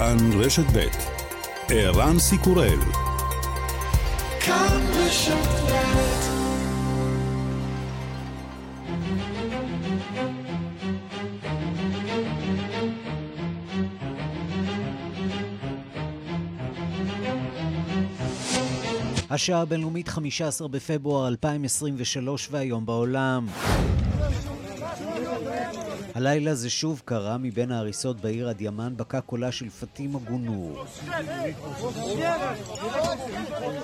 כאן רשת ב' ערן סיקורל כאן רשת השעה הבינלאומית 15 בפברואר 2023 והיום בעולם. הלילה זה שוב קרה מבין ההריסות בעיר אדיאמן בקע קולה של פטימה גונור.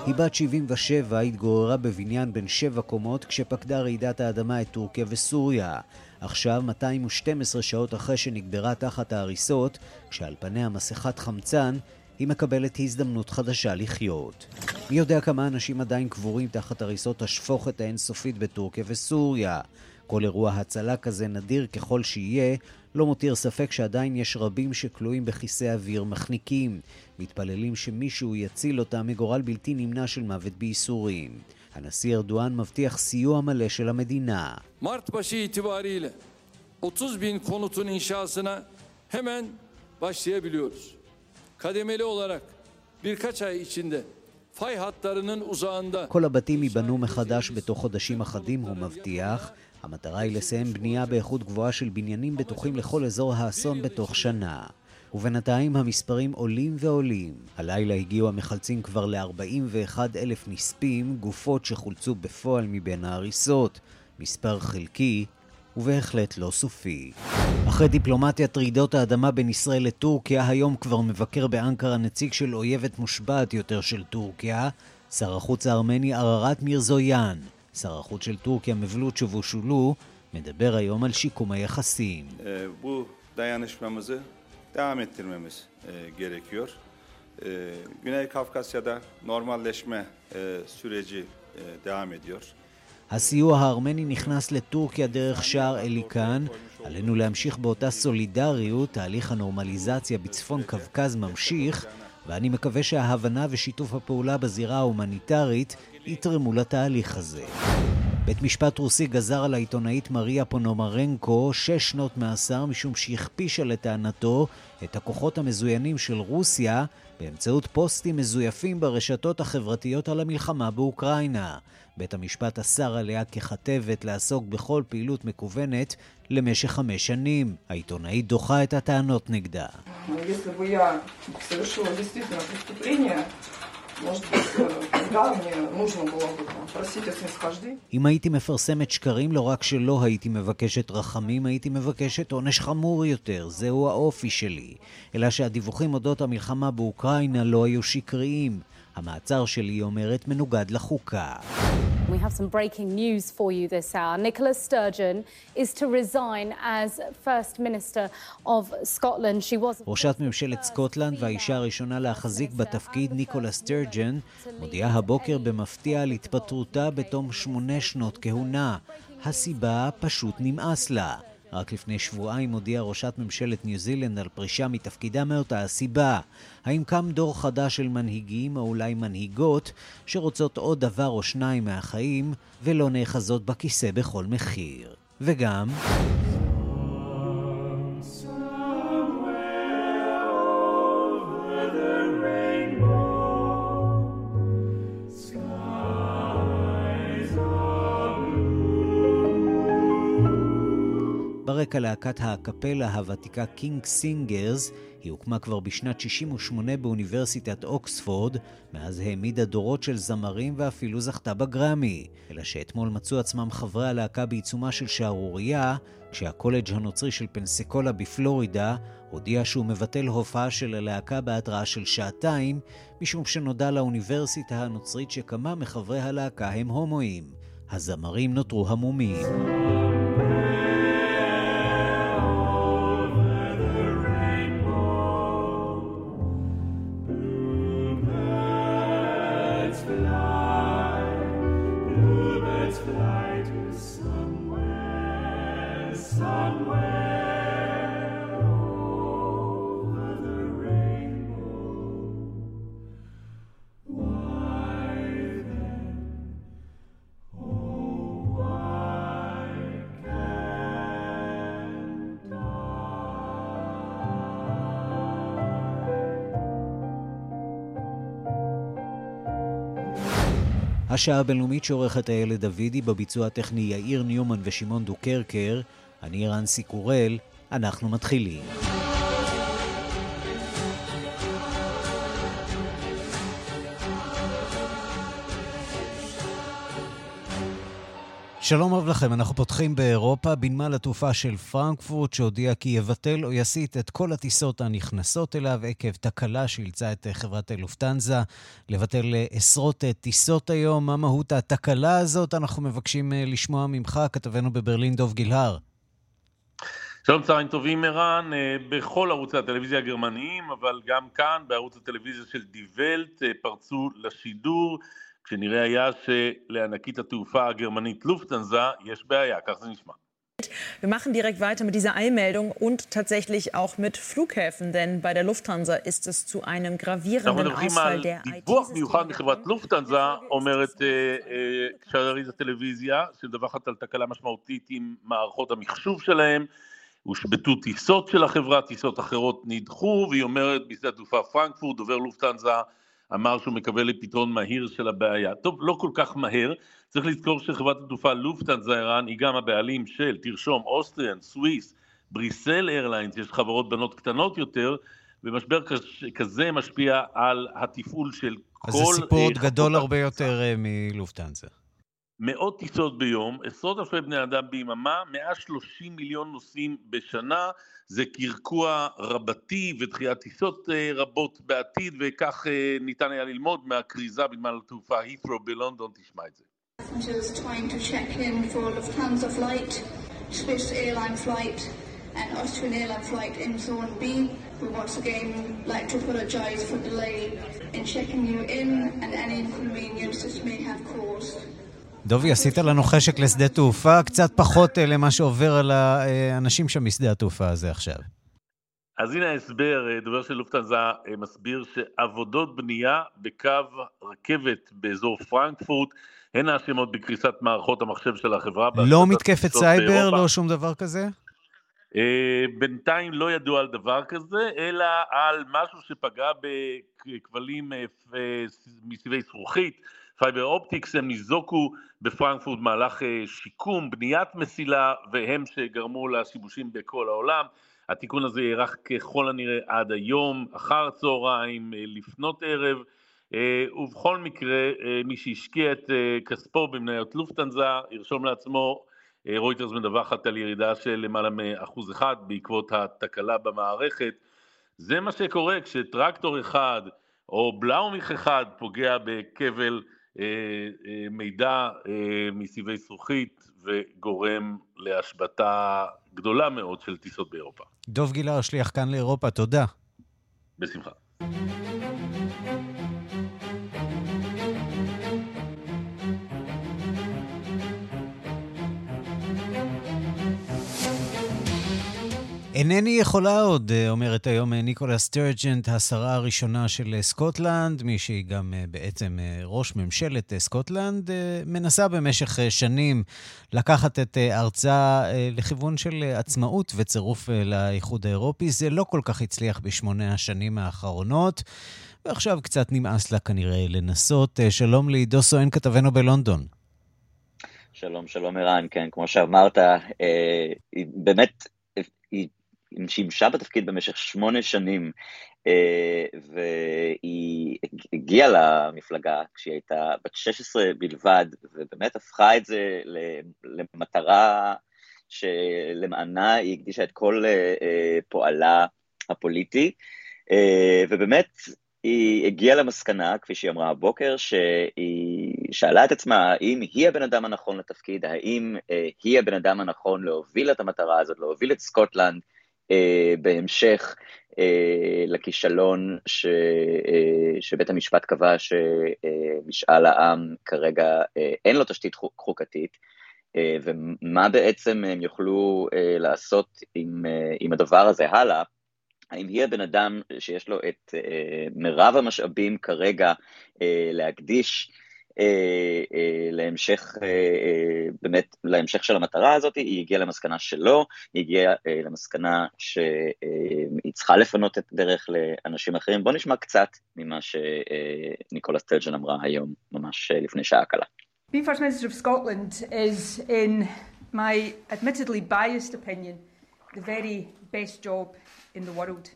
היא בת 77, התגוררה בבניין בן שבע קומות כשפקדה רעידת האדמה את טורקיה וסוריה. עכשיו, 212 שעות אחרי שנקברה תחת ההריסות, כשעל פניה מסכת חמצן, היא מקבלת הזדמנות חדשה לחיות. מי יודע כמה אנשים עדיין קבורים תחת הריסות השפוכת האינסופית בטורקיה וסוריה. כל אירוע הצלה כזה נדיר ככל שיהיה, לא מותיר ספק שעדיין יש רבים שכלואים בכיסא אוויר מחניקים. מתפללים שמישהו יציל אותם מגורל בלתי נמנע של מוות בייסורים. הנשיא ארדואן מבטיח סיוע male של המדינה. מרט başı itibariyle 30 bin konutun inşasına hemen başlayabiliyoruz. Kademeli olarak birkaç ay içinde כל הבתים ייבנו מחדש בתוך חודשים אחדים, הוא מבטיח. המטרה היא לסיים בנייה באיכות גבוהה של בניינים בטוחים לכל אזור האסון בתוך שנה. ובינתיים המספרים עולים ועולים. הלילה הגיעו המחלצים כבר ל-41 אלף נספים, גופות שחולצו בפועל מבין ההריסות. מספר חלקי, ובהחלט לא סופי. אחרי דיפלומטיית רעידות האדמה בין ישראל לטורקיה, היום כבר מבקר באנקרה נציג של אויבת מושבעת יותר של טורקיה, שר החוץ הארמני עררת מירזויאן. שר החוץ של טורקיה מבלוט צ'בושולו מדבר היום על שיקום היחסים. Bu dayanışmamızı devam ettirmemiz gerekiyor. Güney Kafkasya'da normalleşme süreci devam ediyor. הסיוע הארמני נכנס לטורקיה דרך שער אליקן. עלינו להמשיך באותה סולידריות, תהליך הנורמליזציה בצפון קווקז ממשיך, ואני מקווה שההבנה ושיתוף הפעולה בזירה ההומניטרית יתרמו לתהליך הזה. בית משפט רוסי גזר על העיתונאית מריה פונומרנקו שש שנות מאסר משום שהכפישה לטענתו את הכוחות המזוינים של רוסיה באמצעות פוסטים מזויפים ברשתות החברתיות על המלחמה באוקראינה. בית המשפט אסר עליה ככתבת לעסוק בכל פעילות מקוונת למשך חמש שנים. העיתונאית דוחה את הטענות נגדה. אם הייתי מפרסמת שקרים, לא רק שלא הייתי מבקשת רחמים, הייתי מבקשת עונש חמור יותר. זהו האופי שלי. אלא שהדיווחים אודות המלחמה באוקראינה לא היו שקריים. המעצר שלי, היא אומרת, מנוגד לחוקה. We have some breaking news for you this hour. Nicola Sturgeon is to resign as First Minister of Scotland. She was... ראשת ממשלת סקוטלנד והאישה הראשונה להחזיק בתפקיד, ניקולה סטרג'ן, מודיעה הבוקר במפתיע על התפטרותה בתום שמונה שנות כהונה. הסיבה פשוט נמאס לה. רק לפני שבועיים הודיעה ראשת ממשלת ניו זילנד על פרישה מתפקידה מאותה הסיבה. האם קם דור חדש של מנהיגים או אולי מנהיגות שרוצות עוד דבר או שניים מהחיים ולא נאחזות בכיסא בכל מחיר? וגם... ברקע להקת האקפלה הוותיקה קינג סינגרס, היא הוקמה כבר בשנת 68 באוניברסיטת אוקספורד, מאז העמידה דורות של זמרים ואפילו זכתה בגרמי. אלא שאתמול מצאו עצמם חברי הלהקה בעיצומה של שערורייה, כשהקולג' הנוצרי של פנסקולה בפלורידה הודיע שהוא מבטל הופעה של הלהקה בהתראה של שעתיים, משום שנודע לאוניברסיטה הנוצרית שכמה מחברי הלהקה הם הומואים. הזמרים נותרו המומים. השעה הבינלאומית שעורכת איילת דוידי בביצוע הטכני יאיר ניומן ושמעון דוקרקר. אני רנסי קורל, אנחנו מתחילים. שלום רב לכם, אנחנו פותחים באירופה בנמל התעופה של פרנקפורט, שהודיע כי יבטל או יסיט את כל הטיסות הנכנסות אליו עקב תקלה שאילצה את חברת לופטנזה לבטל עשרות טיסות היום. מה מהות התקלה הזאת? אנחנו מבקשים אה, לשמוע ממך, כתבנו בברלין דוב גילהר. שלום, צהריים טובים, ערן. אה, בכל ערוצי הטלוויזיה הגרמניים, אבל גם כאן, בערוץ הטלוויזיה של דיוולט, אה, פרצו לשידור. כשנראה היה שלענקית התעופה הגרמנית לופטנזה יש בעיה, כך זה נשמע. Wir machen direkt weiter mit dieser Eilmeldung und tatsächlich auch mit Flughäfen, denn bei der Lufthansa ist es zu einem gravierenden Ausfall der IT. דיווח מיוחד מחברת לופטנזה, אומרת שרית הטלוויזיה, שמדווחת על תקלה משמעותית עם מערכות המחשוב שלהם. הושבתו טיסות של החברה, טיסות אחרות נדחו, והיא אומרת בשדה התעופה פרנקפורט, דובר לופטנזה אמר שהוא מקווה לפתרון מהיר של הבעיה. טוב, לא כל כך מהר, צריך לזכור שחברת התעופה לופטנזה ערן היא גם הבעלים של, תרשום, אוסטריאן, סוויס, בריסל איירליינס, יש חברות בנות קטנות יותר, ומשבר כזה משפיע על התפעול של כל... אז זה סיפור עוד גדול הרבה יותר אה, מלופטנזה. מאות טיסות ביום, עשרות אלפי בני אדם ביממה, 130 מיליון נוסעים בשנה, זה קרקוע רבתי ודחיית טיסות אה, רבות בעתיד, וכך אה, ניתן היה ללמוד מהכריזה בנמל התעופה הית'רו בלונדון, תשמע את זה. and Austrian airline flight in zone B. We once again like to apologise for delay in checking you in and any inconvenience this may have caused. דובי, עשית לנו חשק לשדה תעופה, קצת פחות אה, למה שעובר על האנשים שם משדה התעופה הזה עכשיו. אז הנה ההסבר, אה, דובר של לופטנזה אה, מסביר שעבודות בנייה בקו רכבת באזור פרנקפורט הן האשמות בקריסת מערכות המחשב של החברה. לא מתקפת סייבר? באירופה. לא שום דבר כזה? בינתיים לא ידוע על דבר כזה, אלא על משהו שפגע בכבלים מסביבי זכוכית. fiber optics, הם ניזוקו בפרנקפורט מהלך אה, שיקום, בניית מסילה, והם שגרמו לשיבושים בכל העולם. התיקון הזה יארך ככל הנראה עד היום, אחר צהריים, אה, לפנות ערב, אה, ובכל מקרה, מי שהשקיע את כספו במניות לופטנזה, ירשום לעצמו, רויטרס מדווחת על ירידה של למעלה מאחוז אחד בעקבות התקלה במערכת. זה מה שקורה כשטרקטור אחד או בלאומיך אחד פוגע בכבל מידע אה, מסיבי זכוכית וגורם להשבתה גדולה מאוד של טיסות באירופה. דוב גילר, שליח כאן לאירופה, תודה. בשמחה. אינני יכולה עוד, אה, אומרת היום אה, ניקולה סטרג'ן, השרה הראשונה של אה, סקוטלנד, מי שהיא גם בעצם ראש ממשלת סקוטלנד, מנסה במשך שנים לקחת את ארצה לכיוון של עצמאות וצירוף לאיחוד האירופי. זה לא כל כך הצליח בשמונה השנים האחרונות, ועכשיו קצת נמאס לה כנראה לנסות. שלום לעידו סואן, כתבנו בלונדון. שלום, שלום ערן, כן, כמו שאמרת, אה, באמת, שימשה בתפקיד במשך שמונה שנים, אה, והיא הגיעה למפלגה כשהיא הייתה בת 16 בלבד, ובאמת הפכה את זה למטרה שלמענה היא הקדישה את כל אה, אה, פועלה הפוליטי, ובאמת היא הגיעה למסקנה, כפי שהיא אמרה הבוקר, שהיא שאלה את עצמה האם היא הבן אדם הנכון לתפקיד, האם היא הבן אדם הנכון להוביל את המטרה הזאת, להוביל את סקוטלנד, בהמשך אה, לכישלון ש, אה, שבית המשפט קבע שמשאל העם כרגע אה, אין לו תשתית חוקתית, אה, ומה בעצם הם יוכלו אה, לעשות עם, אה, עם הדבר הזה הלאה. האם היא הבן אדם שיש לו את אה, מירב המשאבים כרגע אה, להקדיש אה, אה, להמשך, אה, באמת, להמשך של המטרה הזאת, היא הגיעה למסקנה שלא, היא הגיעה למסקנה שהיא צריכה לפנות את הדרך לאנשים אחרים. בואו נשמע קצת ממה שניקולה סטרג'ן אמרה היום, ממש לפני שעה קלה. My admittedly biased opinion, the very best job in the world.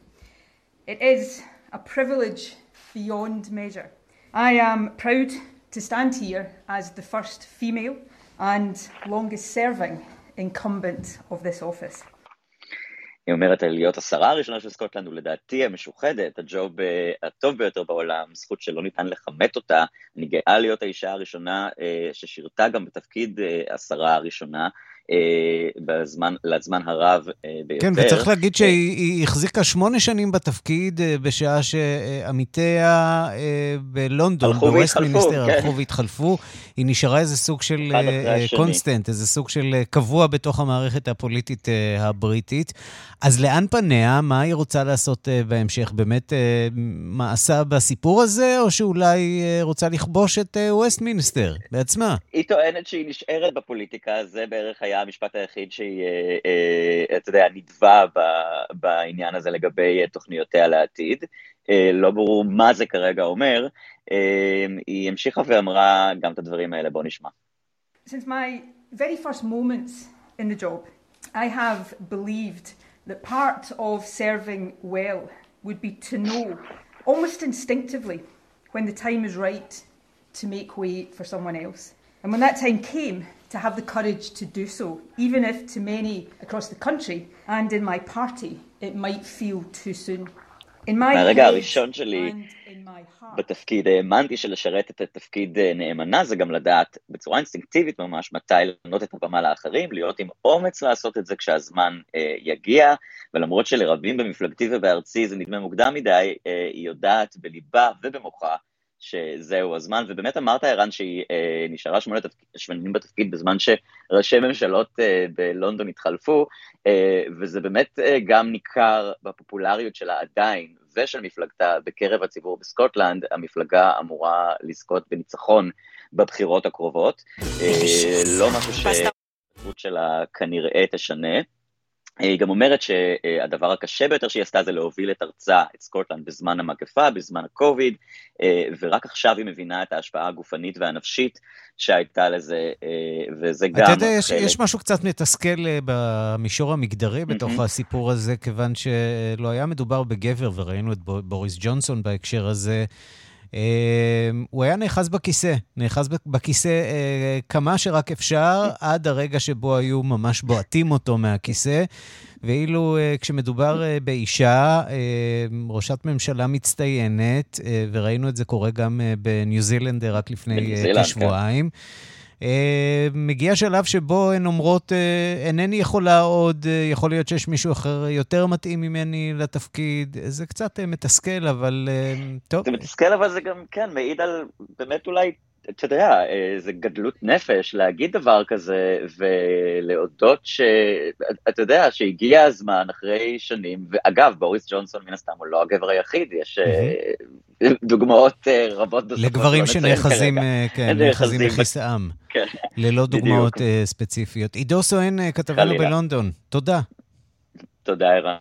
It is a privilege beyond measure. I am proud to stand here as the first female and longest serving incumbent of this office. היא אומרת על להיות השרה הראשונה של סקוטלנד, ולדעתי המשוחדת, הג'וב הטוב ביותר בעולם, זכות שלא ניתן לכמת אותה. אני גאה להיות האישה הראשונה ששירתה גם בתפקיד השרה הראשונה. בזמן, לזמן הרב ביותר. כן, וצריך להגיד שהיא החזיקה שמונה שנים בתפקיד, בשעה שעמיתיה בלונדון, בווסטמינסטר, כן. הלכו והתחלפו. היא נשארה איזה סוג של constant, איזה סוג של קבוע בתוך המערכת הפוליטית הבריטית. אז לאן פניה? מה היא רוצה לעשות בהמשך? באמת מאסה בסיפור הזה, או שאולי רוצה לכבוש את ווסטמינסטר בעצמה? היא טוענת שהיא נשארת בפוליטיקה, זה בערך היה המשפט היחיד שהיא, אתה יודע, נדבה בעניין הזה לגבי תוכניותיה לעתיד. לא ברור מה זה כרגע אומר. היא המשיכה ואמרה גם את הדברים האלה, בואו נשמע. Since my very first moments in the job, I have believed that part of serving well would be to know, almost instinctively, when the time is right to make way for someone else. And when that time came, to have the courage to do so, even if to many across the country and in my party it might feel too soon. In my מהרגע הראשון שלי and in my heart. בתפקיד, האמנתי שלשרת את התפקיד נאמנה זה גם לדעת בצורה אינסטינקטיבית ממש מתי לענות את הבמה לאחרים, להיות עם אומץ לעשות את זה כשהזמן אה, יגיע, ולמרות שלרבים במפלגתי ובארצי זה נדמה מוקדם מדי, אה, היא יודעת בליבה ובמוחה שזהו הזמן, ובאמת אמרת ערן שהיא אה, נשארה שמונה שנים בתפקיד בזמן שראשי ממשלות אה, בלונדון התחלפו, אה, וזה באמת אה, גם ניכר בפופולריות שלה עדיין, ושל מפלגתה בקרב הציבור בסקוטלנד, המפלגה אמורה לזכות בניצחון בבחירות הקרובות, אה, לא משהו שההתפתחות שלה כנראה תשנה. היא גם אומרת שהדבר הקשה ביותר שהיא עשתה זה להוביל את ארצה, את סקוטלנד, בזמן המגפה, בזמן הקוביד, ורק עכשיו היא מבינה את ההשפעה הגופנית והנפשית שהייתה לזה, וזה גם... אתה יודע, יש, יש משהו קצת מתסכל במישור המגדרי בתוך mm-hmm. הסיפור הזה, כיוון שלא היה מדובר בגבר, וראינו את בוריס ג'ונסון בהקשר הזה. הוא היה נאחז בכיסא, נאחז בכיסא כמה שרק אפשר, עד הרגע שבו היו ממש בועטים אותו מהכיסא. ואילו כשמדובר באישה, ראשת ממשלה מצטיינת, וראינו את זה קורה גם בניו זילנד רק לפני כשבועיים, מגיע שלב שבו הן אומרות, אינני יכולה עוד, יכול להיות שיש מישהו אחר יותר מתאים ממני לתפקיד. זה קצת מתסכל, אבל טוב. זה מתסכל, אבל זה גם, כן, מעיד על באמת אולי, אתה יודע, זה גדלות נפש להגיד דבר כזה, ולהודות ש... אתה יודע, שהגיע הזמן אחרי שנים, ואגב, בוריס ג'ונסון מן הסתם הוא לא הגבר היחיד, יש דוגמאות רבות נוספות. לגברים שנאחזים, כן, נאחזים בכיסאם. כן. ללא דוגמאות ספציפיות. עידו סואן, כתבנו בלונדון, תודה. תודה, ערן.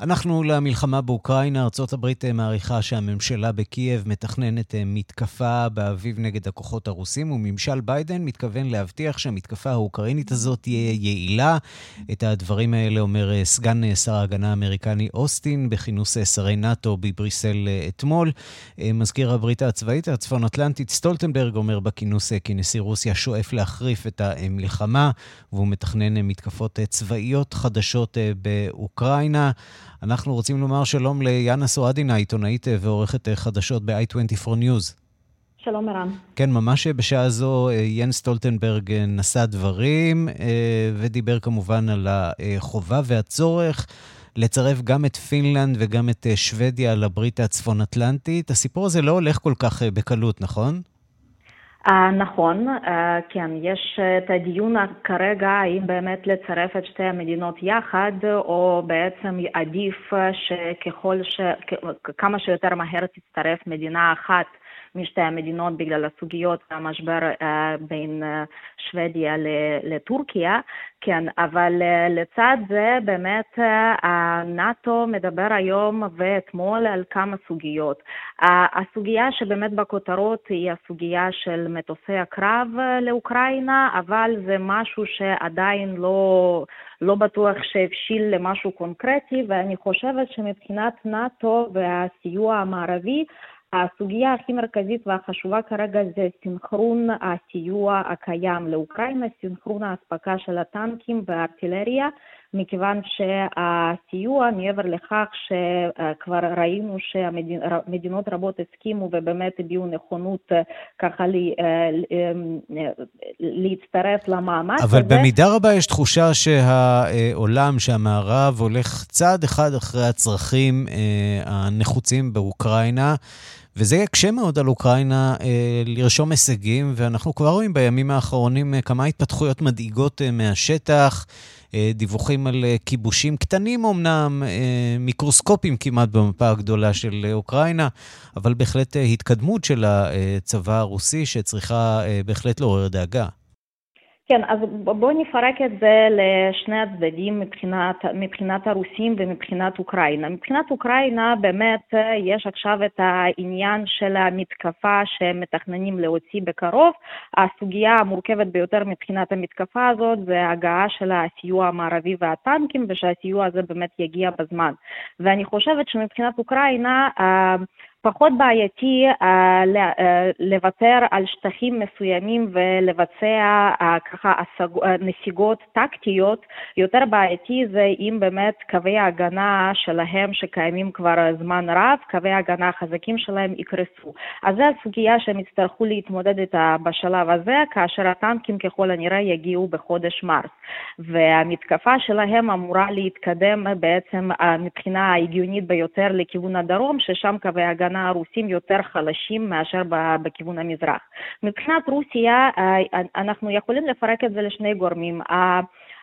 אנחנו למלחמה באוקראינה. ארה"ב מעריכה שהממשלה בקייב מתכננת מתקפה באביב נגד הכוחות הרוסים, וממשל ביידן מתכוון להבטיח שהמתקפה האוקראינית הזאת תהיה יעילה. את הדברים האלה אומר סגן שר ההגנה האמריקני אוסטין בכינוס שרי נאט"ו בבריסל אתמול. מזכיר הברית הצבאית הצפון אטלנטית סטולטנברג אומר בכינוס כי נשיא רוסיה שואף להחריף את המלחמה, והוא מתכנן מתקפות צבאיות חדשות באוקראינה. אנחנו רוצים לומר שלום ליאנה סועדינה, עיתונאית ועורכת חדשות ב-i24 News. שלום ערן. כן, ממש בשעה זו יאן סטולטנברג נשא דברים ודיבר כמובן על החובה והצורך לצרף גם את פינלנד וגם את שוודיה לברית הצפון-אטלנטית. הסיפור הזה לא הולך כל כך בקלות, נכון? Uh, נכון, uh, כן, יש את הדיון כרגע האם באמת לצרף את שתי המדינות יחד, או בעצם עדיף שככל ש... כמה שיותר מהר תצטרף מדינה אחת משתי המדינות בגלל הסוגיות והמשבר בין שוודיה לטורקיה, כן, אבל לצד זה באמת הנאט"ו מדבר היום ואתמול על כמה סוגיות. הסוגיה שבאמת בכותרות היא הסוגיה של מטוסי הקרב לאוקראינה, אבל זה משהו שעדיין לא, לא בטוח שהבשיל למשהו קונקרטי, ואני חושבת שמבחינת נאט"ו והסיוע המערבי, הסוגיה הכי מרכזית והחשובה כרגע זה סינכרון הסיוע הקיים לאוקראינה, סינכרון האספקה של הטנקים והארטילריה, מכיוון שהסיוע, מעבר לכך שכבר ראינו שמדינות רבות הסכימו ובאמת הביעו נכונות ככה להצטרף למאמץ אבל הזה. אבל במידה רבה יש תחושה שהעולם, שהמערב, הולך צעד אחד אחרי הצרכים הנחוצים באוקראינה. וזה יקשה מאוד על אוקראינה אה, לרשום הישגים, ואנחנו כבר רואים בימים האחרונים אה, כמה התפתחויות מדאיגות אה, מהשטח, אה, דיווחים על אה, כיבושים קטנים אמנם, אה, מיקרוסקופיים כמעט במפה הגדולה של אה, אוקראינה, אבל בהחלט אה, התקדמות של הצבא הרוסי שצריכה אה, בהחלט לעורר דאגה. כן, אז בואו נפרק את זה לשני הצדדים מבחינת, מבחינת הרוסים ומבחינת אוקראינה. מבחינת אוקראינה באמת יש עכשיו את העניין של המתקפה שמתכננים להוציא בקרוב. הסוגיה המורכבת ביותר מבחינת המתקפה הזאת זה ההגעה של הסיוע המערבי והטנקים ושהסיוע הזה באמת יגיע בזמן. ואני חושבת שמבחינת אוקראינה פחות בעייתי uh, לוותר על שטחים מסוימים ולבצע uh, ככה השג... uh, נסיגות טקטיות, יותר בעייתי זה אם באמת קווי ההגנה שלהם שקיימים כבר זמן רב, קווי ההגנה החזקים שלהם יקרסו. אז זו הסוגיה שהם יצטרכו להתמודד איתה בשלב הזה, כאשר הטנקים ככל הנראה יגיעו בחודש מרס. והמתקפה שלהם אמורה להתקדם בעצם uh, מבחינה ההגיונית ביותר לכיוון הדרום, ששם קווי ההגנה ההגנה הרוסים יותר חלשים מאשר בכיוון המזרח. מבחינת רוסיה אנחנו יכולים לפרק את זה לשני גורמים.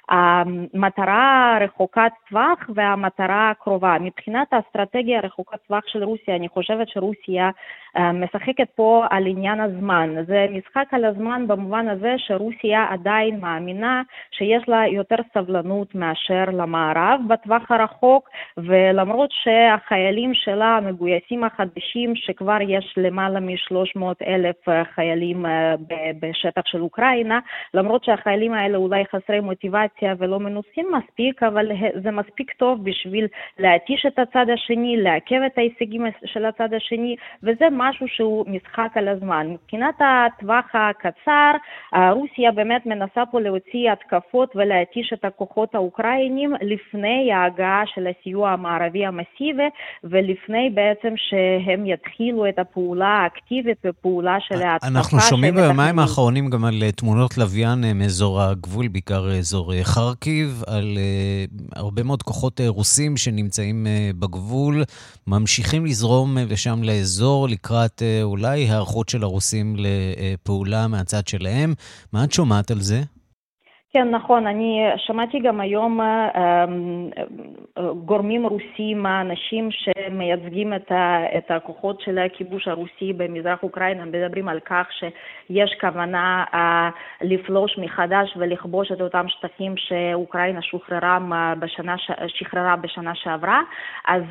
המטרה רחוקת טווח והמטרה הקרובה. מבחינת האסטרטגיה רחוקת טווח של רוסיה, אני חושבת שרוסיה משחקת פה על עניין הזמן. זה משחק על הזמן במובן הזה שרוסיה עדיין מאמינה שיש לה יותר סבלנות מאשר למערב בטווח הרחוק, ולמרות שהחיילים שלה המגויסים החדשים, שכבר יש למעלה מ-300 אלף חיילים בשטח של אוקראינה, למרות שהחיילים האלה אולי חסרי מוטיבציה ולא מנוסים מספיק, אבל זה מספיק טוב בשביל להתיש את הצד השני, לעכב את ההישגים של הצד השני, וזה משהו שהוא משחק על הזמן. מבחינת הטווח הקצר, רוסיה באמת מנסה פה להוציא התקפות ולהתיש את הכוחות האוקראינים לפני ההגעה של הסיוע המערבי המסיבי ולפני בעצם שהם יתחילו את הפעולה האקטיבית ופעולה של ההתקפה. אנחנו שומעים ביומיים האחרונים גם על תמונות לוויין מאזור הגבול, בעיקר אזור חרקיב, על הרבה מאוד כוחות רוסים שנמצאים בגבול, ממשיכים לזרום לשם לאזור לקראת... אה, אולי היערכות של הרוסים לפעולה מהצד שלהם. מה את שומעת על זה? כן, נכון. אני שמעתי גם היום אה, אה, גורמים רוסים, אנשים שמייצגים את הכוחות של הכיבוש הרוסי במזרח אוקראינה, מדברים על כך שיש כוונה אה, לפלוש מחדש ולכבוש את אותם שטחים שאוקראינה שוחררה בשנה, שחררה בשנה שעברה. אז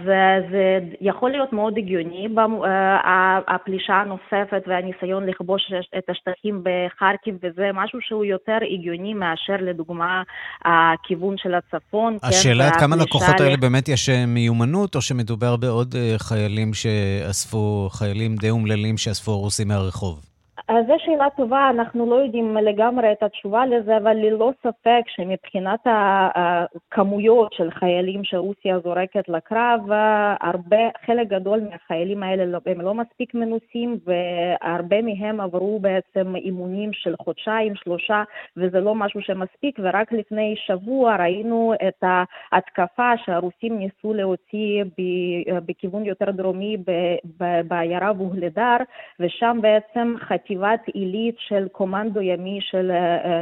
זה יכול להיות מאוד הגיוני, הפלישה הנוספת והניסיון לכבוש את השטחים בחרקיב, וזה משהו שהוא יותר הגיוני מאשר מאשר לדוגמה הכיוון של הצפון. כן, השאלה עד כמה לכוחות האלה באמת יש אה, מיומנות, או שמדובר בעוד אה, חיילים שאספו, חיילים די אומללים שאספו רוסים מהרחוב? אז זו שאלה טובה, אנחנו לא יודעים לגמרי את התשובה לזה, אבל ללא ספק שמבחינת הכמויות של חיילים שרוסיה זורקת לקרב, הרבה, חלק גדול מהחיילים האלה לא, הם לא מספיק מנוסים, והרבה מהם עברו בעצם אימונים של חודשיים, שלושה, וזה לא משהו שמספיק, ורק לפני שבוע ראינו את ההתקפה שהרוסים ניסו להוציא בכיוון יותר דרומי בעיירה ווגלדר, ושם בעצם חטיבה יחידת עילית של קומנדו ימי של,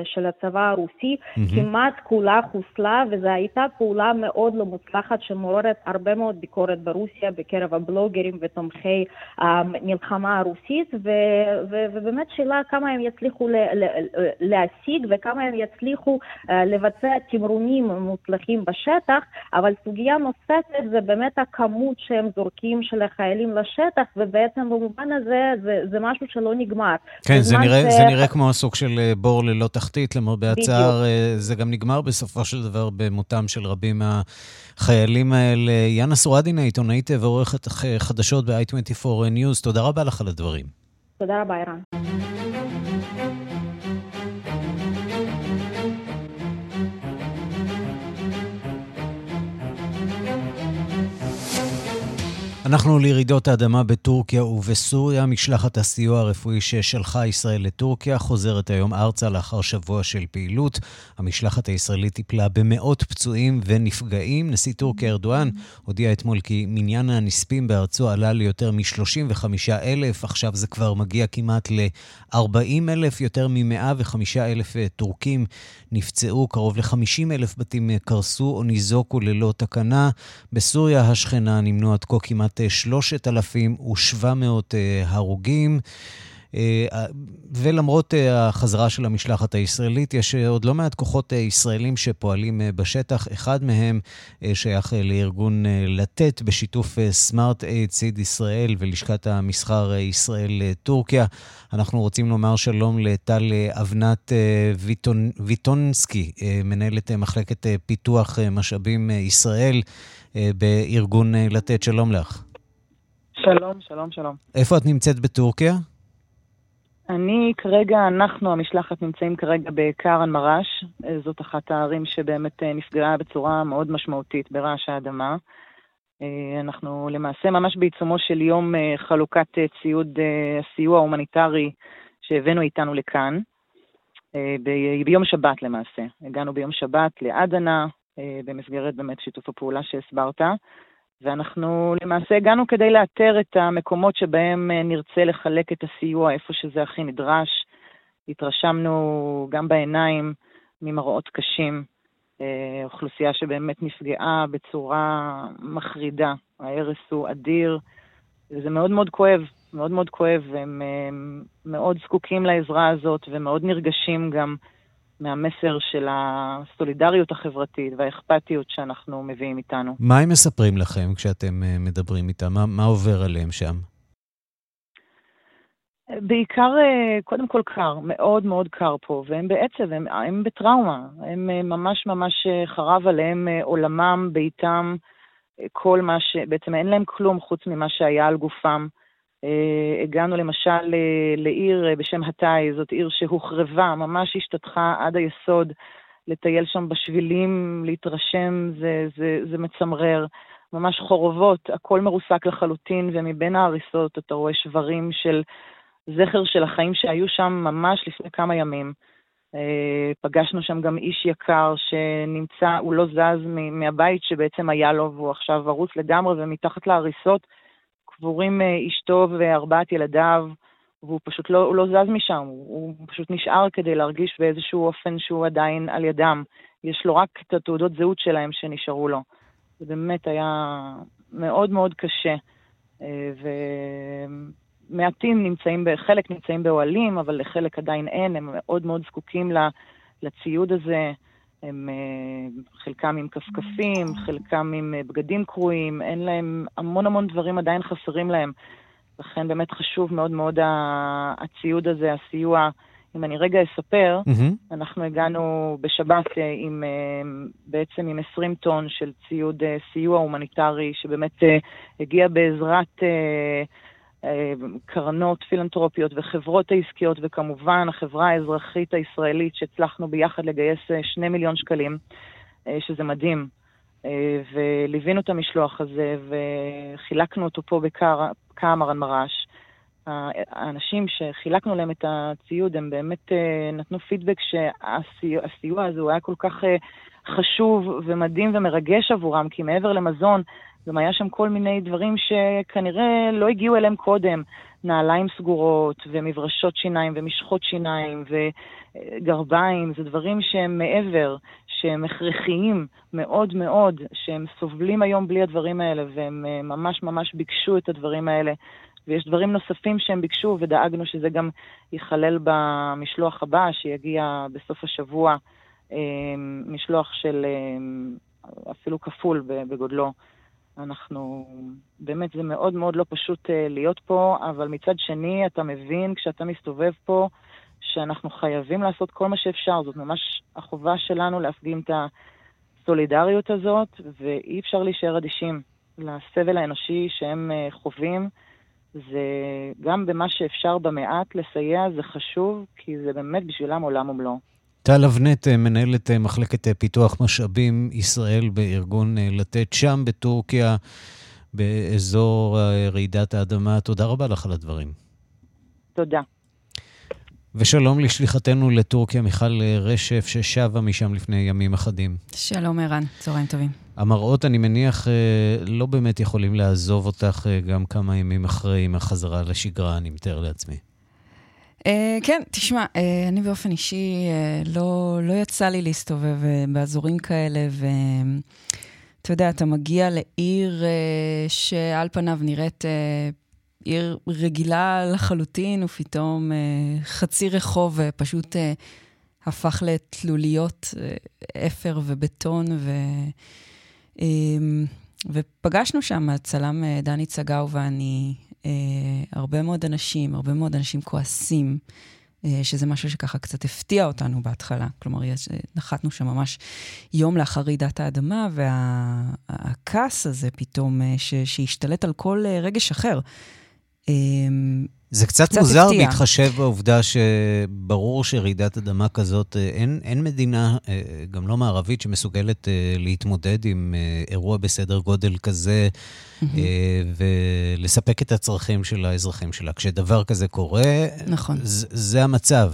של הצבא הרוסי, mm-hmm. כמעט כולה חוסלה, וזו הייתה פעולה מאוד לא מוצלחת שמעוררת הרבה מאוד ביקורת ברוסיה בקרב הבלוגרים ותומכי המלחמה הרוסית, ו, ו, ובאמת שאלה כמה הם יצליחו ל, ל, להשיג וכמה הם יצליחו לבצע תמרונים מוצלחים בשטח, אבל סוגיה נוספת זה באמת הכמות שהם זורקים של החיילים לשטח, ובעצם במובן הזה זה, זה משהו שלא נגמר. כן, זה נראה, ש... זה נראה כמו הסוג של אה, בור ללא תחתית, למרבה הצער. אה, זה גם נגמר בסופו של דבר במותם של רבים מהחיילים האלה. יאנה סורדין, העיתונאית ועורכת חדשות ב-i24 News, תודה רבה לך על הדברים. תודה רבה, ערן. אנחנו לירידות האדמה בטורקיה ובסוריה. משלחת הסיוע הרפואי ששלחה ישראל לטורקיה חוזרת היום ארצה לאחר שבוע של פעילות. המשלחת הישראלית טיפלה במאות פצועים ונפגעים. נשיא טורקיה ארדואן הודיע אתמול כי מניין הנספים בארצו עלה ליותר מ-35 אלף, עכשיו זה כבר מגיע כמעט ל-40 אלף, יותר מ-105 אלף טורקים נפצעו, קרוב ל-50 אלף בתים קרסו או ניזוקו ללא תקנה. בסוריה השכנה נמנו עד כה כמעט 3,700 אה, הרוגים. אה, ולמרות אה, החזרה של המשלחת הישראלית, יש עוד לא מעט כוחות ישראלים שפועלים בשטח. אחד מהם שייך לארגון לתת בשיתוף סמארט אייד סיד ישראל ולשכת המסחר ישראל-טורקיה. אנחנו רוצים לומר שלום לטל אבנת ויטונ... ויטונסקי, מנהלת מחלקת פיתוח משאבים ישראל. בארגון לתת. שלום לך. שלום, שלום, שלום. איפה את נמצאת בטורקיה? אני כרגע, אנחנו, המשלחת, נמצאים כרגע בקהרמאן מרש. זאת אחת הערים שבאמת אה, נפגעה בצורה מאוד משמעותית ברעש האדמה. אה, אנחנו למעשה ממש בעיצומו של יום אה, חלוקת ציוד הסיוע ההומניטרי שהבאנו איתנו לכאן, ביום שבת למעשה. הגענו ביום שבת לאדנה, במסגרת באמת שיתוף הפעולה שהסברת. ואנחנו למעשה הגענו כדי לאתר את המקומות שבהם אה, נרצה לחלק את הסיוע איפה שזה הכי נדרש. התרשמנו גם בעיניים ממראות קשים, אה, אוכלוסייה שבאמת נפגעה בצורה מחרידה. ההרס הוא אדיר, וזה מאוד מאוד כואב, מאוד מאוד כואב, והם אה, מאוד זקוקים לעזרה הזאת ומאוד נרגשים גם מהמסר של הסולידריות החברתית והאכפתיות שאנחנו מביאים איתנו. מה הם מספרים לכם כשאתם אה, מדברים איתם? מה, מה עובר עליהם שם? בעיקר, אה, קודם כל קר, מאוד מאוד קר פה, והם בעצב, הם, הם בטראומה. הם אה, ממש ממש חרב עליהם עולמם, ביתם, כל מה ש... בעצם אין להם כלום חוץ ממה שהיה על גופם. Uh, הגענו למשל uh, לעיר uh, בשם התאי, זאת עיר שהוחרבה, ממש השתטחה עד היסוד, לטייל שם בשבילים, להתרשם, זה, זה, זה מצמרר. ממש חורבות, הכל מרוסק לחלוטין, ומבין ההריסות אתה רואה שברים של זכר של החיים שהיו שם ממש לפני כמה ימים. פגשנו שם גם איש יקר שנמצא, הוא לא זז מהבית שבעצם היה לו, והוא עכשיו הרוס לגמרי, ומתחת להריסות קבורים אה, אשתו וארבעת ילדיו, והוא פשוט לא, לא זז משם, הוא, פשוט נשאר כדי להרגיש באיזשהו אופן שהוא עדיין על ידם. יש לו רק את התעודות זהות שלהם שנשארו לו. זה באמת היה מאוד מאוד קשה. אה, ומעטים נמצאים, חלק נמצאים באוהלים, אבל לחלק עדיין אין, הם מאוד מאוד זקוקים לציוד הזה. הם אה, חלקם עם כפכפים, חלקם עם אה, בגדים קרועים, אין להם, המון המון דברים עדיין חסרים להם. לכן באמת חשוב מאוד מאוד הציוד הזה, הסיוע. אם אני רגע אספר, mm-hmm. אנחנו הגענו בשבת אה, עם, בעצם עם 20 טון של ציוד סיוע הומניטרי, שבאמת הגיע בעזרת קרנות פילנטרופיות וחברות העסקיות, וכמובן החברה האזרחית הישראלית שהצלחנו ביחד לגייס אה, שני מיליון שקלים, אה, שזה מדהים. אה, וליווינו את המשלוח הזה וחילקנו אותו פה בקאמרן מרש. האנשים שחילקנו להם את הציוד, הם באמת נתנו פידבק שהסיוע הזה הוא היה כל כך חשוב ומדהים ומרגש עבורם, כי מעבר למזון, גם היה שם כל מיני דברים שכנראה לא הגיעו אליהם קודם. נעליים סגורות, ומברשות שיניים, ומשחות שיניים, וגרביים, זה דברים שהם מעבר, שהם הכרחיים מאוד מאוד, שהם סובלים היום בלי הדברים האלה, והם אה, ממש ממש ביקשו את הדברים האלה. ויש דברים נוספים שהם ביקשו, ודאגנו שזה גם ייכלל במשלוח הבא, שיגיע בסוף השבוע, אה, משלוח של אה, אפילו כפול בגודלו. אנחנו, באמת זה מאוד מאוד לא פשוט uh, להיות פה, אבל מצד שני אתה מבין כשאתה מסתובב פה שאנחנו חייבים לעשות כל מה שאפשר, זאת ממש החובה שלנו להפגין את הסולידריות הזאת, ואי אפשר להישאר אדישים לסבל האנושי שהם uh, חווים. זה גם במה שאפשר במעט לסייע, זה חשוב, כי זה באמת בשבילם עולם ומלואו. טל אבנט, אה, מנהלת אה, מחלקת אה, פיתוח משאבים ישראל בארגון לתת שם בטורקיה, באזור רעידת האדמה. תודה רבה לך על הדברים. תודה. ושלום לשליחתנו לטורקיה, מיכל רשף, ששבה משם לפני ימים אחדים. שלום ערן, צהריים טובים. המראות, אני מניח, לא באמת יכולים לעזוב אותך גם כמה ימים אחרי עם החזרה לשגרה, אני מתאר לעצמי. Uh, כן, תשמע, uh, אני באופן אישי, uh, לא, לא יצא לי להסתובב באזורים כאלה, ואתה יודע, אתה מגיע לעיר uh, שעל פניו נראית uh, עיר רגילה לחלוטין, ופתאום uh, חצי רחוב uh, פשוט uh, הפך לתלוליות uh, אפר ובטון, ו... Uh, ופגשנו שם, הצלם דני צגאו ואני, אה, הרבה מאוד אנשים, הרבה מאוד אנשים כועסים, אה, שזה משהו שככה קצת הפתיע אותנו בהתחלה. כלומר, יש, נחתנו שם ממש יום לאחר רעידת האדמה, והכעס הזה פתאום, אה, ש, שהשתלט על כל אה, רגש אחר. אה, זה קצת, קצת מוזר הפתיע. בהתחשב בעובדה שברור שרעידת אדמה כזאת, אה, אין, אין מדינה, אה, גם לא מערבית, שמסוגלת אה, להתמודד עם אירוע בסדר גודל כזה mm-hmm. ולספק את הצרכים של האזרחים שלה. כשדבר כזה קורה, נכון. זה, זה המצב.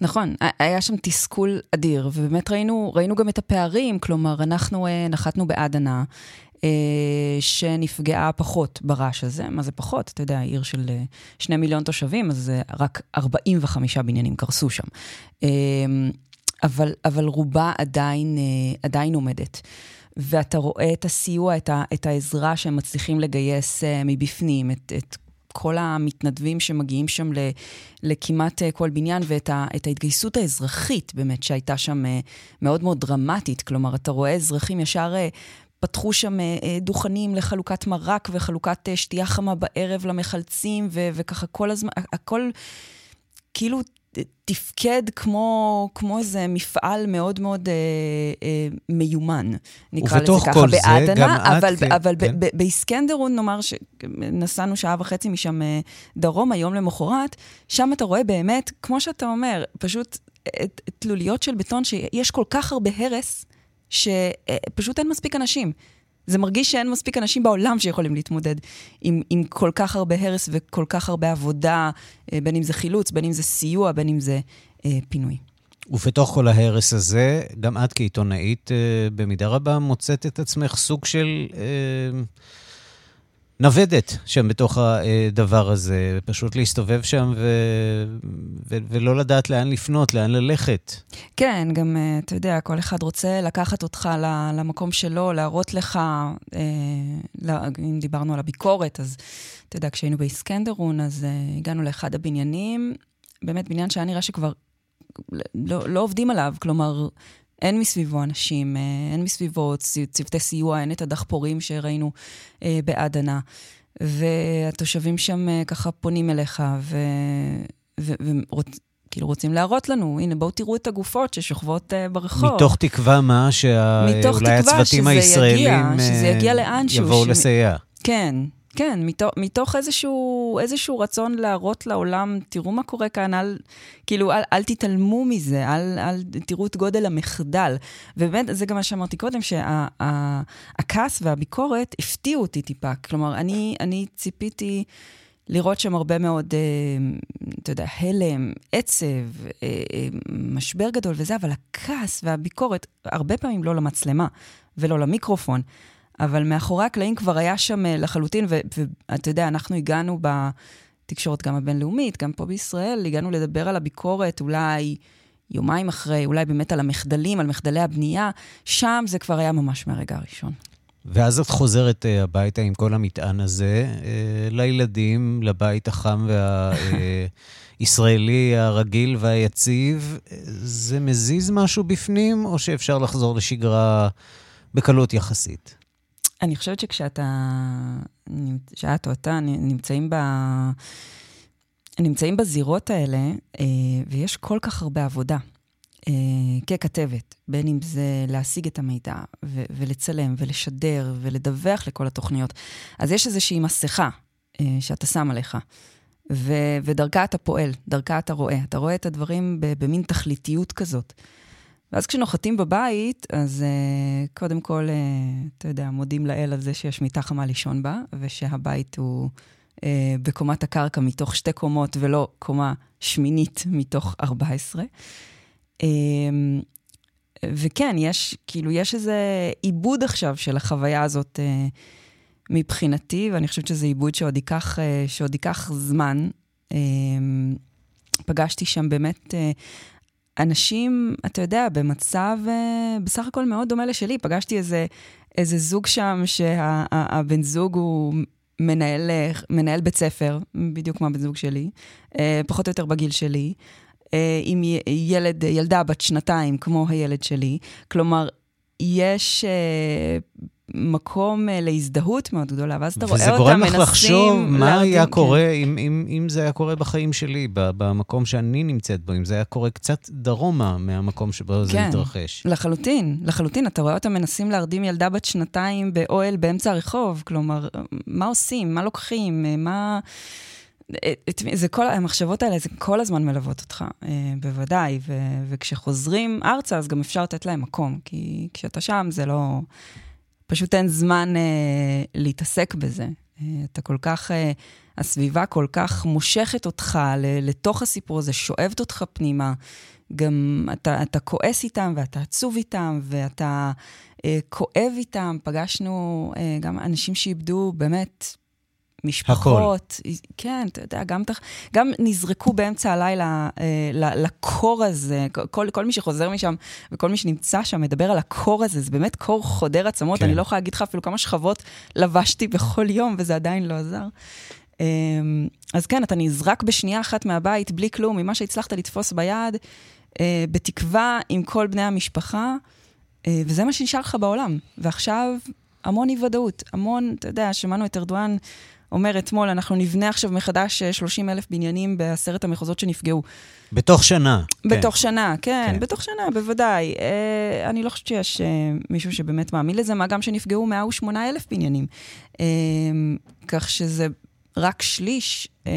נכון, היה שם תסכול אדיר, ובאמת ראינו, ראינו גם את הפערים, כלומר, אנחנו נחתנו באדנה, אה, שנפגעה פחות ברעש הזה. מה זה פחות? אתה יודע, עיר של אה, שני מיליון תושבים, אז רק 45 בניינים קרסו שם. אה, אבל, אבל רובה עדיין, עדיין עומדת. ואתה רואה את הסיוע, את, ה, את העזרה שהם מצליחים לגייס מבפנים, את, את כל המתנדבים שמגיעים שם לכמעט כל בניין, ואת ה, ההתגייסות האזרחית באמת, שהייתה שם מאוד מאוד דרמטית. כלומר, אתה רואה אזרחים ישר פתחו שם אה, אה, דוכנים לחלוקת מרק וחלוקת אה, שתייה חמה בערב למחלצים, ו- וככה כל הזמן, הכל כאילו תפקד כמו, כמו איזה מפעל מאוד מאוד אה, אה, מיומן, נקרא לזה ככה, באדנה, גם אבל, את... אבל כן. באיסקנדרון, נאמר שנסענו שעה וחצי משם אה, דרום, היום למחרת, שם אתה רואה באמת, כמו שאתה אומר, פשוט תלוליות של בטון, שיש כל כך הרבה הרס, שפשוט אין מספיק אנשים. זה מרגיש שאין מספיק אנשים בעולם שיכולים להתמודד עם, עם כל כך הרבה הרס וכל כך הרבה עבודה, אה, בין אם זה חילוץ, בין אם זה סיוע, בין אם זה אה, פינוי. ובתוך כל ההרס הזה, גם את כעיתונאית, אה, במידה רבה מוצאת את עצמך סוג של... אה, נוודת שם בתוך הדבר הזה, פשוט להסתובב שם ו... ו... ולא לדעת לאן לפנות, לאן ללכת. כן, גם, אה, אתה יודע, כל אחד רוצה לקחת אותך למקום שלו, להראות לך, אה, אם דיברנו על הביקורת, אז אתה יודע, כשהיינו באיסקנדרון, אז אה, הגענו לאחד הבניינים, באמת בניין שהיה נראה שכבר לא, לא עובדים עליו, כלומר, אין מסביבו אנשים, אה, אין מסביבו צוותי סיוע, אין את הדחפורים שראינו אה, באדנה. והתושבים שם אה, ככה פונים אליך, ו... ו... ורוצ... כאילו רוצים להראות לנו, הנה בואו תראו את הגופות ששוכבות uh, ברחוב. מתוך תקווה מה? שאולי הצוותים הישראלים יגיע, שזה יגיע לאנשהו. יבואו ש... לסייע. כן, כן, מתוך, מתוך איזשהו, איזשהו רצון להראות לעולם, תראו מה קורה כאן, אל, כאילו, אל, אל תתעלמו מזה, אל, אל תראו את גודל המחדל. ובאמת, זה גם מה שאמרתי קודם, שהכעס שה, והביקורת הפתיעו אותי טיפה. כלומר, אני, אני ציפיתי... לראות שם הרבה מאוד, אה, אתה יודע, הלם, עצב, אה, אה, משבר גדול וזה, אבל הכעס והביקורת, הרבה פעמים לא למצלמה ולא למיקרופון, אבל מאחורי הקלעים כבר היה שם לחלוטין, ואתה יודע, אנחנו הגענו בתקשורת גם הבינלאומית, גם פה בישראל, הגענו לדבר על הביקורת אולי יומיים אחרי, אולי באמת על המחדלים, על מחדלי הבנייה, שם זה כבר היה ממש מהרגע הראשון. ואז את חוזרת uh, הביתה עם כל המטען הזה, uh, לילדים, לבית החם והישראלי הרגיל והיציב. זה מזיז משהו בפנים, או שאפשר לחזור לשגרה בקלות יחסית? אני חושבת שכשאתה, שאת או אתה נמצאים ב... נמצאים בזירות האלה, אה, ויש כל כך הרבה עבודה. אה, ככתבת, בין אם זה להשיג את המידע ו- ולצלם ולשדר ולדווח לכל התוכניות. אז יש איזושהי מסכה אה, שאתה שם עליך, ו- ודרכה אתה פועל, דרכה אתה רואה. אתה רואה את הדברים במין תכליתיות כזאת. ואז כשנוחתים בבית, אז uh, קודם כל, uh, אתה יודע, מודים לאל על זה שיש מיטה חמה לישון בה, ושהבית הוא uh, בקומת הקרקע מתוך שתי קומות, ולא קומה שמינית מתוך 14. אמ, וכן, יש, כאילו, יש איזה עיבוד עכשיו של החוויה הזאת אה, מבחינתי, ואני חושבת שזה עיבוד שעוד ייקח, אה, שעוד ייקח זמן. אמ, פגשתי שם באמת אה, אנשים, אתה יודע, במצב בסך הכל מאוד דומה לשלי. פגשתי איזה, איזה זוג שם שהבן שה, זוג הוא מנהל, מנהל בית ספר, בדיוק כמו הבן זוג שלי, פחות או יותר בגיל שלי. אה, עם ילד, ילדה בת שנתיים, כמו הילד שלי. כלומר, יש אה, מקום אה, להזדהות מאוד גדולה, ואז אתה רואה אותם מנסים... וזה גורם לך לחשוב מה היה קורה. אם, אם, אם זה היה קורה בחיים שלי, במקום שאני נמצאת בו, אם זה היה קורה קצת דרומה מהמקום שבו כן, זה התרחש. כן, לחלוטין, לחלוטין. אתה רואה אותם מנסים להרדים ילדה בת שנתיים באוהל באמצע הרחוב, כלומר, מה עושים? מה לוקחים? מה... את, זה כל, המחשבות האלה, זה כל הזמן מלוות אותך, אה, בוודאי. ו, וכשחוזרים ארצה, אז גם אפשר לתת להם מקום, כי כשאתה שם, זה לא... פשוט אין זמן אה, להתעסק בזה. אה, אתה כל כך... אה, הסביבה כל כך מושכת אותך לתוך הסיפור הזה, שואבת אותך פנימה. גם אתה, אתה כועס איתם, ואתה עצוב איתם, ואתה אה, כואב איתם. פגשנו אה, גם אנשים שאיבדו באמת משפחות. הכל. כן, אתה יודע, גם, גם נזרקו באמצע הלילה אה, לקור הזה. כל, כל מי שחוזר משם וכל מי שנמצא שם מדבר על הקור הזה, זה באמת קור חודר עצמות. כן. אני לא יכולה להגיד לך אפילו כמה שכבות לבשתי בכל יום, וזה עדיין לא עזר. אה, אז כן, אתה נזרק בשנייה אחת מהבית, בלי כלום, ממה שהצלחת לתפוס ביד, אה, בתקווה עם כל בני המשפחה, אה, וזה מה שנשאר לך בעולם. ועכשיו, המון אי-ודאות, המון, אתה יודע, שמענו את ארדואן אומר אתמול, אנחנו נבנה עכשיו מחדש 30 אה, אלף בניינים בעשרת המחוזות שנפגעו. בתוך שנה. כן. בתוך כן. שנה, כן, כן, בתוך שנה, בוודאי. אה, אני לא חושבת שיש אה, מישהו שבאמת מאמין לזה, מה גם שנפגעו 108 אלף בניינים. אה, כך שזה רק שליש, אה,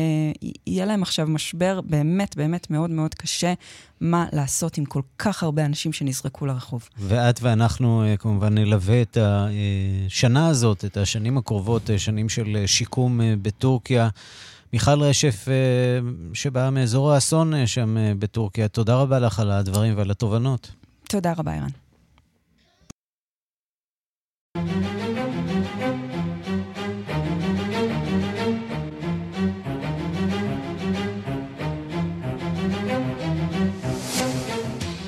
יהיה להם עכשיו משבר באמת באמת מאוד מאוד קשה, מה לעשות עם כל כך הרבה אנשים שנזרקו לרחוב. ואת ואנחנו אה, כמובן נלווה את השנה הזאת, את השנים הקרובות, אה, שנים של אה, שיקום אה, בטורקיה. מיכל רשף, אה, שבאה מאזור האסון אה, שם אה, בטורקיה, תודה רבה לך על הדברים ועל התובנות. תודה רבה, ערן.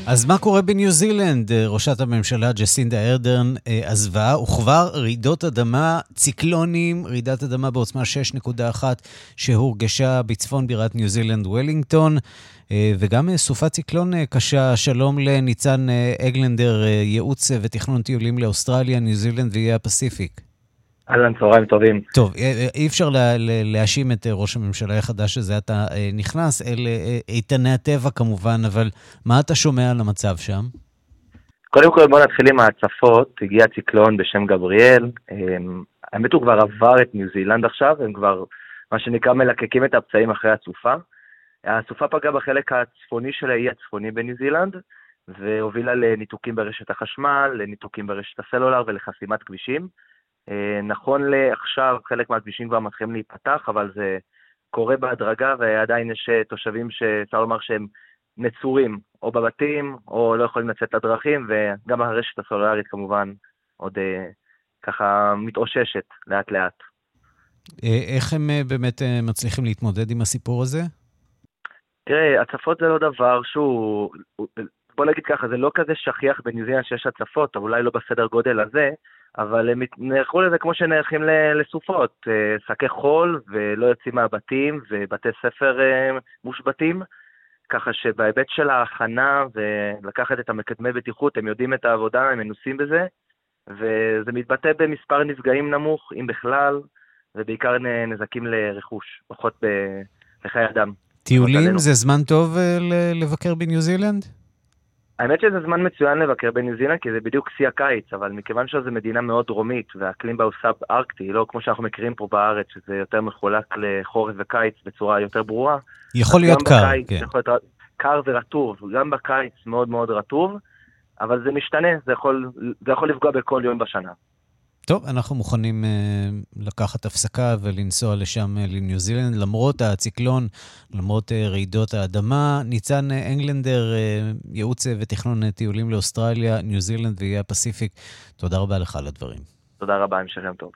אז מה קורה בניו זילנד? אה, ראשת הממשלה ג'סינדה ארדרן אה, עזבה, וכבר רעידות אדמה, ציקלונים, רעידת אדמה בעוצמה 6.1 שהורגשה בצפון בירת ניו זילנד, וולינגטון, אה, וגם סופת ציקלון קשה. שלום לניצן אגלנדר, ייעוץ ותכנון טיולים לאוסטרליה, ניו זילנד ואיי הפסיפיק. אהלן, צהריים טובים. טוב, אה, אה, אי אפשר לה, להאשים את אה, ראש הממשלה החדש שזה אתה נכנס, אל איתני הטבע כמובן, אבל מה אתה שומע על המצב שם? קודם כל בוא נתחיל עם ההצפות, הגיע ציקלון בשם גבריאל, האמת הוא כבר עבר את ניו זילנד עכשיו, הם כבר, מה שנקרא, מלקקים את הפצעים אחרי הסופה. הסופה פגעה בחלק הצפוני של האי הצפוני בניו זילנד, והובילה לניתוקים ברשת החשמל, לניתוקים ברשת הסלולר ולחסימת כבישים. אה, נכון לעכשיו חלק מהכבישים כבר מתחילים להיפתח, אבל זה קורה בהדרגה ועדיין יש אה, תושבים שאפשר לומר שהם נצורים, או בבתים, או לא יכולים לצאת לדרכים, וגם הרשת הסולארית כמובן עוד אה, ככה מתאוששת לאט לאט. איך הם באמת מצליחים להתמודד עם הסיפור הזה? תראה, הצפות זה לא דבר שהוא, בוא נגיד ככה, זה לא כזה שכיח בניו זילנד שיש הצפות, אולי לא בסדר גודל הזה, אבל הם נערכו לזה כמו שנערכים לסופות, אה, שקי חול ולא יוצאים מהבתים ובתי ספר אה, מושבתים, ככה שבהיבט של ההכנה ולקחת את המקדמי בטיחות, הם יודעים את העבודה, הם מנוסים בזה, וזה מתבטא במספר נפגעים נמוך, אם בכלל, ובעיקר נזקים לרכוש, פחות בחיי אדם. טיולים זה זמן טוב אה, לבקר בניו זילנד? האמת שזה זמן מצוין לבקר בניו זילנד, כי זה בדיוק שיא הקיץ, אבל מכיוון שזו מדינה מאוד דרומית, והאקלים בה הוא סאב-ארקטי, לא כמו שאנחנו מכירים פה בארץ, שזה יותר מחולק לחורף וקיץ בצורה יותר ברורה. יכול להיות קר, בקיץ, כן. יכול להיות קר ורטוב, גם בקיץ מאוד מאוד רטוב, אבל זה משתנה, זה יכול, זה יכול לפגוע בכל יום בשנה. טוב, אנחנו מוכנים uh, לקחת הפסקה ולנסוע לשם, uh, לניו זילנד, למרות הציקלון, למרות uh, רעידות האדמה. ניצן אנגלנדר, uh, ייעוץ uh, ותכנון uh, טיולים לאוסטרליה, ניו זילנד ואיי הפסיפיק, תודה רבה לך על הדברים. תודה רבה, המשך יום טוב.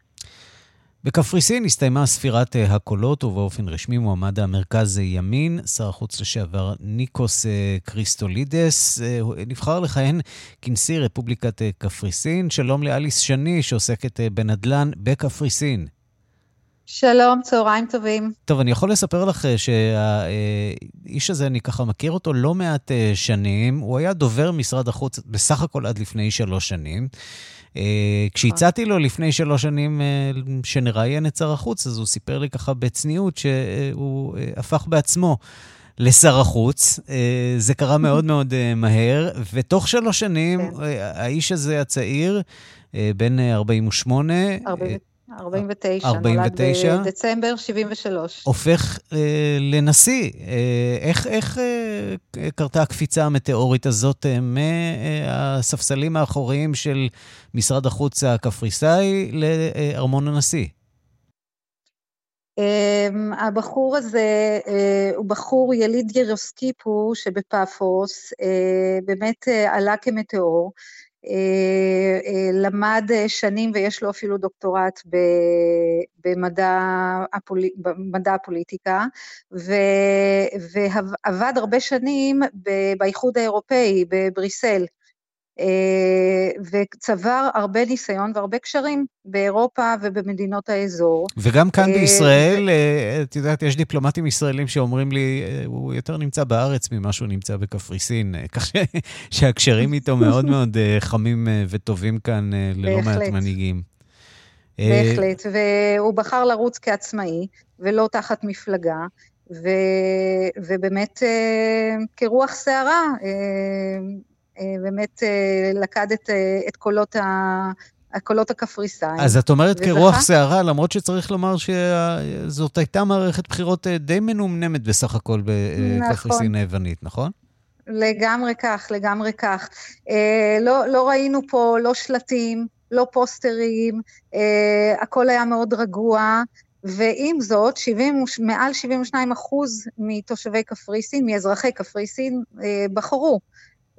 בקפריסין הסתיימה ספירת אה, הקולות, ובאופן רשמי מועמד המרכז ימין, שר החוץ לשעבר ניקוס אה, קריסטולידס, אה, נבחר לכהן כנשיא רפובליקת קפריסין. שלום לאליס שני, שעוסקת בנדל"ן בקפריסין. שלום, צהריים טובים. טוב, אני יכול לספר לך שהאיש הזה, אני ככה מכיר אותו לא מעט שנים. הוא היה דובר משרד החוץ בסך הכל עד לפני שלוש שנים. אה, כשהצעתי לו לפני שלוש שנים אה, שנראיין את שר החוץ, אז הוא סיפר לי ככה בצניעות שהוא אה, הפך בעצמו. לשר החוץ. זה קרה מאוד מאוד מהר, ותוך שלוש שנים כן. האיש הזה הצעיר, בן 48, 49, 49, נולד בדצמבר 73. הופך אה, לנשיא. אה, איך, איך אה, קרתה הקפיצה המטאורית הזאת אה, מהספסלים האחוריים של משרד החוץ הקפריסאי לארמון הנשיא? Um, הבחור הזה uh, הוא בחור יליד גרוסקיפו שבפאפוס, uh, באמת uh, עלה כמטאור. אה, אה, למד שנים ויש לו אפילו דוקטורט במדע, הפולי, במדע הפוליטיקה, ו, ועבד הרבה שנים באיחוד האירופאי, בבריסל. אה, וצבר הרבה ניסיון והרבה קשרים באירופה ובמדינות האזור. וגם כאן אה, בישראל, אה, את יודעת, יש דיפלומטים ישראלים שאומרים לי, הוא יותר נמצא בארץ ממה שהוא נמצא בקפריסין, כך שהקשרים איתו מאוד מאוד חמים וטובים כאן ללא מעט מנהיגים. בהחלט, והוא בחר לרוץ כעצמאי ולא תחת מפלגה. ו, ובאמת כרוח סערה, אה, באמת אה, לכד את, אה, את קולות ה... הקולות הקפריסאים. אז את אומרת. כרוח סערה, למרות שצריך לומר שזאת הייתה מערכת בחירות די מנומנמת בסך הכל בקפריסין נכון. היוונית, נכון? לגמרי כך, לגמרי כך. אה, לא, לא ראינו פה לא שלטים, לא פוסטרים, אה, הכל היה מאוד רגוע, ועם זאת, 70, מעל 72 אחוז מתושבי קפריסין, מאזרחי קפריסין, אה, בחרו.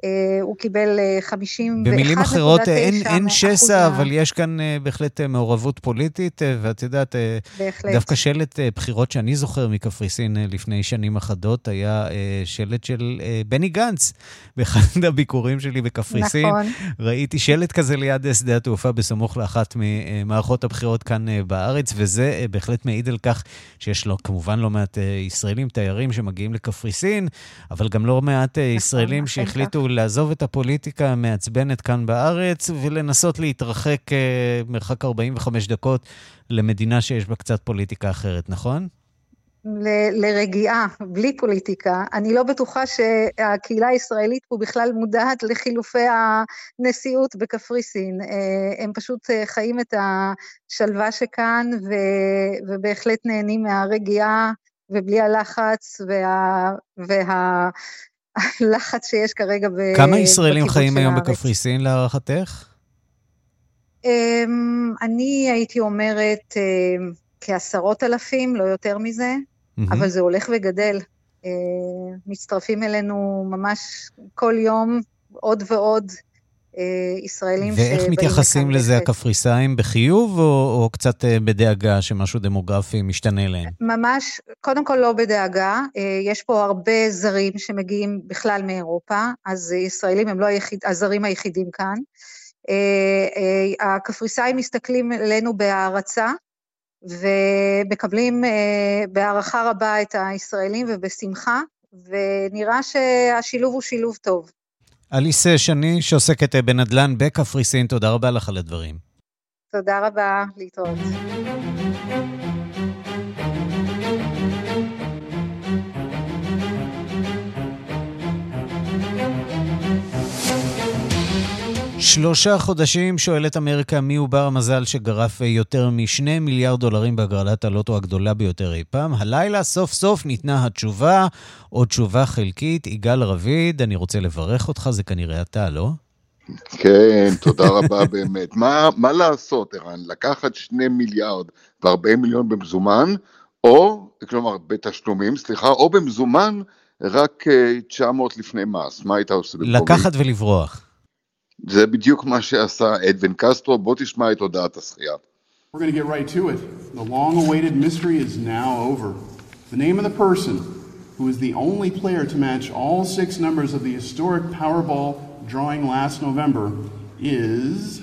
אה, הוא קיבל 51.9 אה, במילים אחרות, אין, אין שסע, אבל יש כאן אה, בהחלט מעורבות פוליטית, ואת יודעת, בהחלט. דווקא שלט בחירות שאני זוכר מקפריסין לפני שנים אחדות, היה שלט של בני גנץ. באחד הביקורים שלי בקפריסין, נכון. ראיתי שלט כזה ליד שדה התעופה בסמוך לאחת ממערכות הבחירות כאן בארץ, וזה בהחלט מעיד על כך שיש לו כמובן לא מעט ישראלים, תיירים שמגיעים לקפריסין, אבל גם לא מעט נכון, ישראלים שהחליטו לעזוב את הפוליטיקה המעצבנת כאן בארץ ולנסות להתרחק אה, מרחק 45 דקות למדינה שיש בה קצת פוליטיקה אחרת, נכון? ל- לרגיעה, בלי פוליטיקה. אני לא בטוחה שהקהילה הישראלית פה בכלל מודעת לחילופי הנשיאות בקפריסין. אה, הם פשוט אה, חיים את השלווה שכאן, ו- ובהחלט נהנים מהרגיעה ובלי הלחץ וה... וה... הלחץ שיש כרגע ב... כמה ישראלים חיים היום בקפריסין להערכתך? אמ, אני הייתי אומרת אמ, כעשרות אלפים, לא יותר מזה, אבל זה הולך וגדל. אמ, מצטרפים אלינו ממש כל יום עוד ועוד ישראלים ואיך מתייחסים לזה הקפריסאים, בחיוב או, או קצת בדאגה שמשהו דמוגרפי משתנה להם? ממש, קודם כל לא בדאגה. יש פה הרבה זרים שמגיעים בכלל מאירופה, אז ישראלים הם לא היחיד, הזרים היחידים כאן. הקפריסאים מסתכלים עלינו בהערצה, ומקבלים בהערכה רבה את הישראלים ובשמחה, ונראה שהשילוב הוא שילוב טוב. אליס שני, שעוסקת בנדל"ן בקפריסין, תודה רבה לך על הדברים. תודה רבה, להתראות. שלושה חודשים שואלת אמריקה מי הוא בר המזל שגרף יותר משני מיליארד דולרים בהגרלת הלוטו הגדולה ביותר אי פעם. הלילה סוף סוף ניתנה התשובה, או תשובה חלקית. יגאל רביד, אני רוצה לברך אותך, זה כנראה אתה, לא? כן, תודה רבה באמת. מה, מה לעשות, ערן? לקחת שני מיליארד וארבעים מיליון במזומן, או, כלומר, בתשלומים, סליחה, או במזומן, רק 900 אה, לפני מס. מה היית עושה? לקחת ולברוח. זה בדיוק מה שעשה אדווין קסטרו, בוא תשמע את הודעת השחייה. We're going to get right to it. The long-awaited mystery is now over. The name of the person who is the only player to match all six numbers of the historic Powerball drawing last November is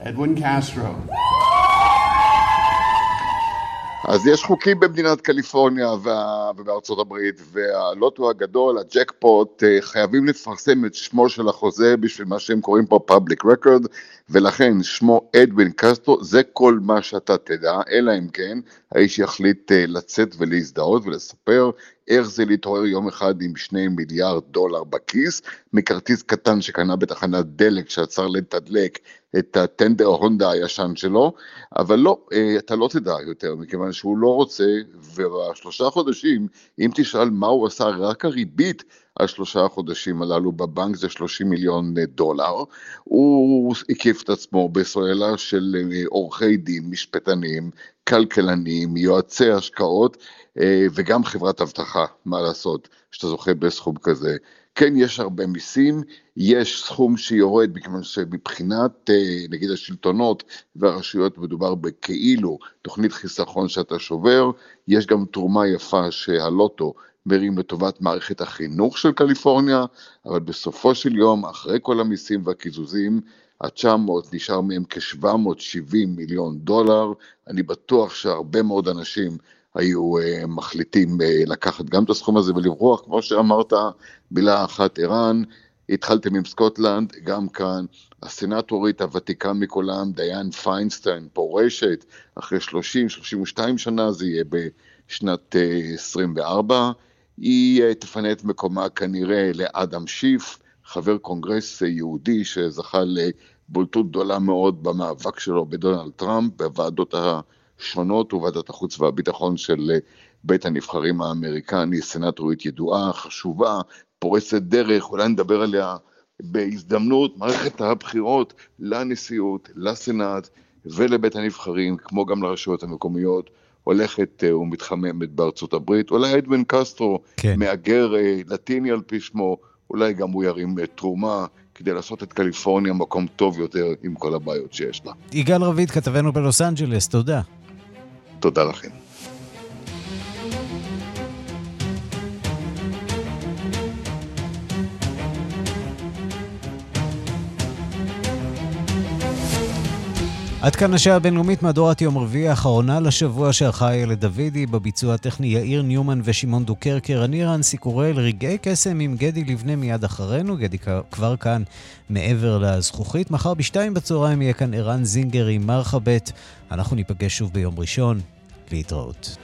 Edwin Castro. אז יש חוקים במדינת קליפורניה ובארצות הברית, והלוטו הגדול, הג'קפוט, אה, חייבים לפרסם את שמו של החוזה בשביל מה שהם קוראים פה public record, ולכן שמו אדווין קסטרו, זה כל מה שאתה תדע, אלא אם כן האיש יחליט אה, לצאת ולהזדהות ולספר איך זה להתעורר יום אחד עם שני מיליארד דולר בכיס, מכרטיס קטן שקנה בתחנת דלק שעצר לתדלק את הטנדר הונדה הישן שלו, אבל לא, אה, אתה לא תדע יותר, מכיוון שהוא לא רוצה, ובשלושה חודשים, אם תשאל מה הוא עשה, רק הריבית השלושה החודשים הללו בבנק זה 30 מיליון דולר. הוא הקיף את עצמו בסוללה של אה, עורכי דין, משפטנים, כלכלנים, יועצי השקעות אה, וגם חברת אבטחה, מה לעשות, שאתה זוכה בסכום כזה. כן, יש הרבה מיסים, יש סכום שיורד, מכיוון שמבחינת אה, נגיד השלטונות והרשויות מדובר בכאילו תוכנית חיסכון שאתה שובר, יש גם תרומה יפה שהלוטו מרים לטובת מערכת החינוך של קליפורניה, אבל בסופו של יום, אחרי כל המיסים והקיזוזים, ה-900 נשאר מהם כ-770 מיליון דולר. אני בטוח שהרבה מאוד אנשים היו uh, מחליטים uh, לקחת גם את הסכום הזה ולברוח, כמו שאמרת, מילה אחת ערן, התחלתם עם סקוטלנד, גם כאן, הסנטורית הוותיקה מכולם, דיאן פיינסטיין, פורשת, אחרי 30-32 שנה, זה יהיה בשנת uh, 24, היא אה, תפנה את מקומה כנראה לאדם שיף, חבר קונגרס יהודי שזכה לבולטות גדולה מאוד במאבק שלו בדונלד טראמפ, בוועדות השונות וועדת החוץ והביטחון של אה, בית הנבחרים האמריקני, סנטורית ידועה, חשובה, פורצת דרך, אולי נדבר עליה בהזדמנות, מערכת הבחירות לנשיאות, לסנאט ולבית הנבחרים, כמו גם לרשויות המקומיות. הולכת אה, ומתחממת בארצות הברית. אולי אדווין קסטרו, כן. מהגר אה, לטיני על פי שמו, אולי גם הוא ירים אה, תרומה כדי לעשות את קליפורניה מקום טוב יותר עם כל הבעיות שיש לה. יגאל רביד, כתבנו בלוס אנג'לס, תודה. תודה לכם. עד כאן השעה הבינלאומית מהדורת יום רביעי האחרונה לשבוע שערכה איילת דוידי, בביצוע הטכני יאיר ניומן ושמעון דוקרקר. אני רן סיקורל, רגעי קסם עם גדי לבנה מיד אחרינו, גדי כבר כאן מעבר לזכוכית. מחר בשתיים בצהריים יהיה כאן ערן זינגר עם מרחבת. אנחנו ניפגש שוב ביום ראשון. להתראות.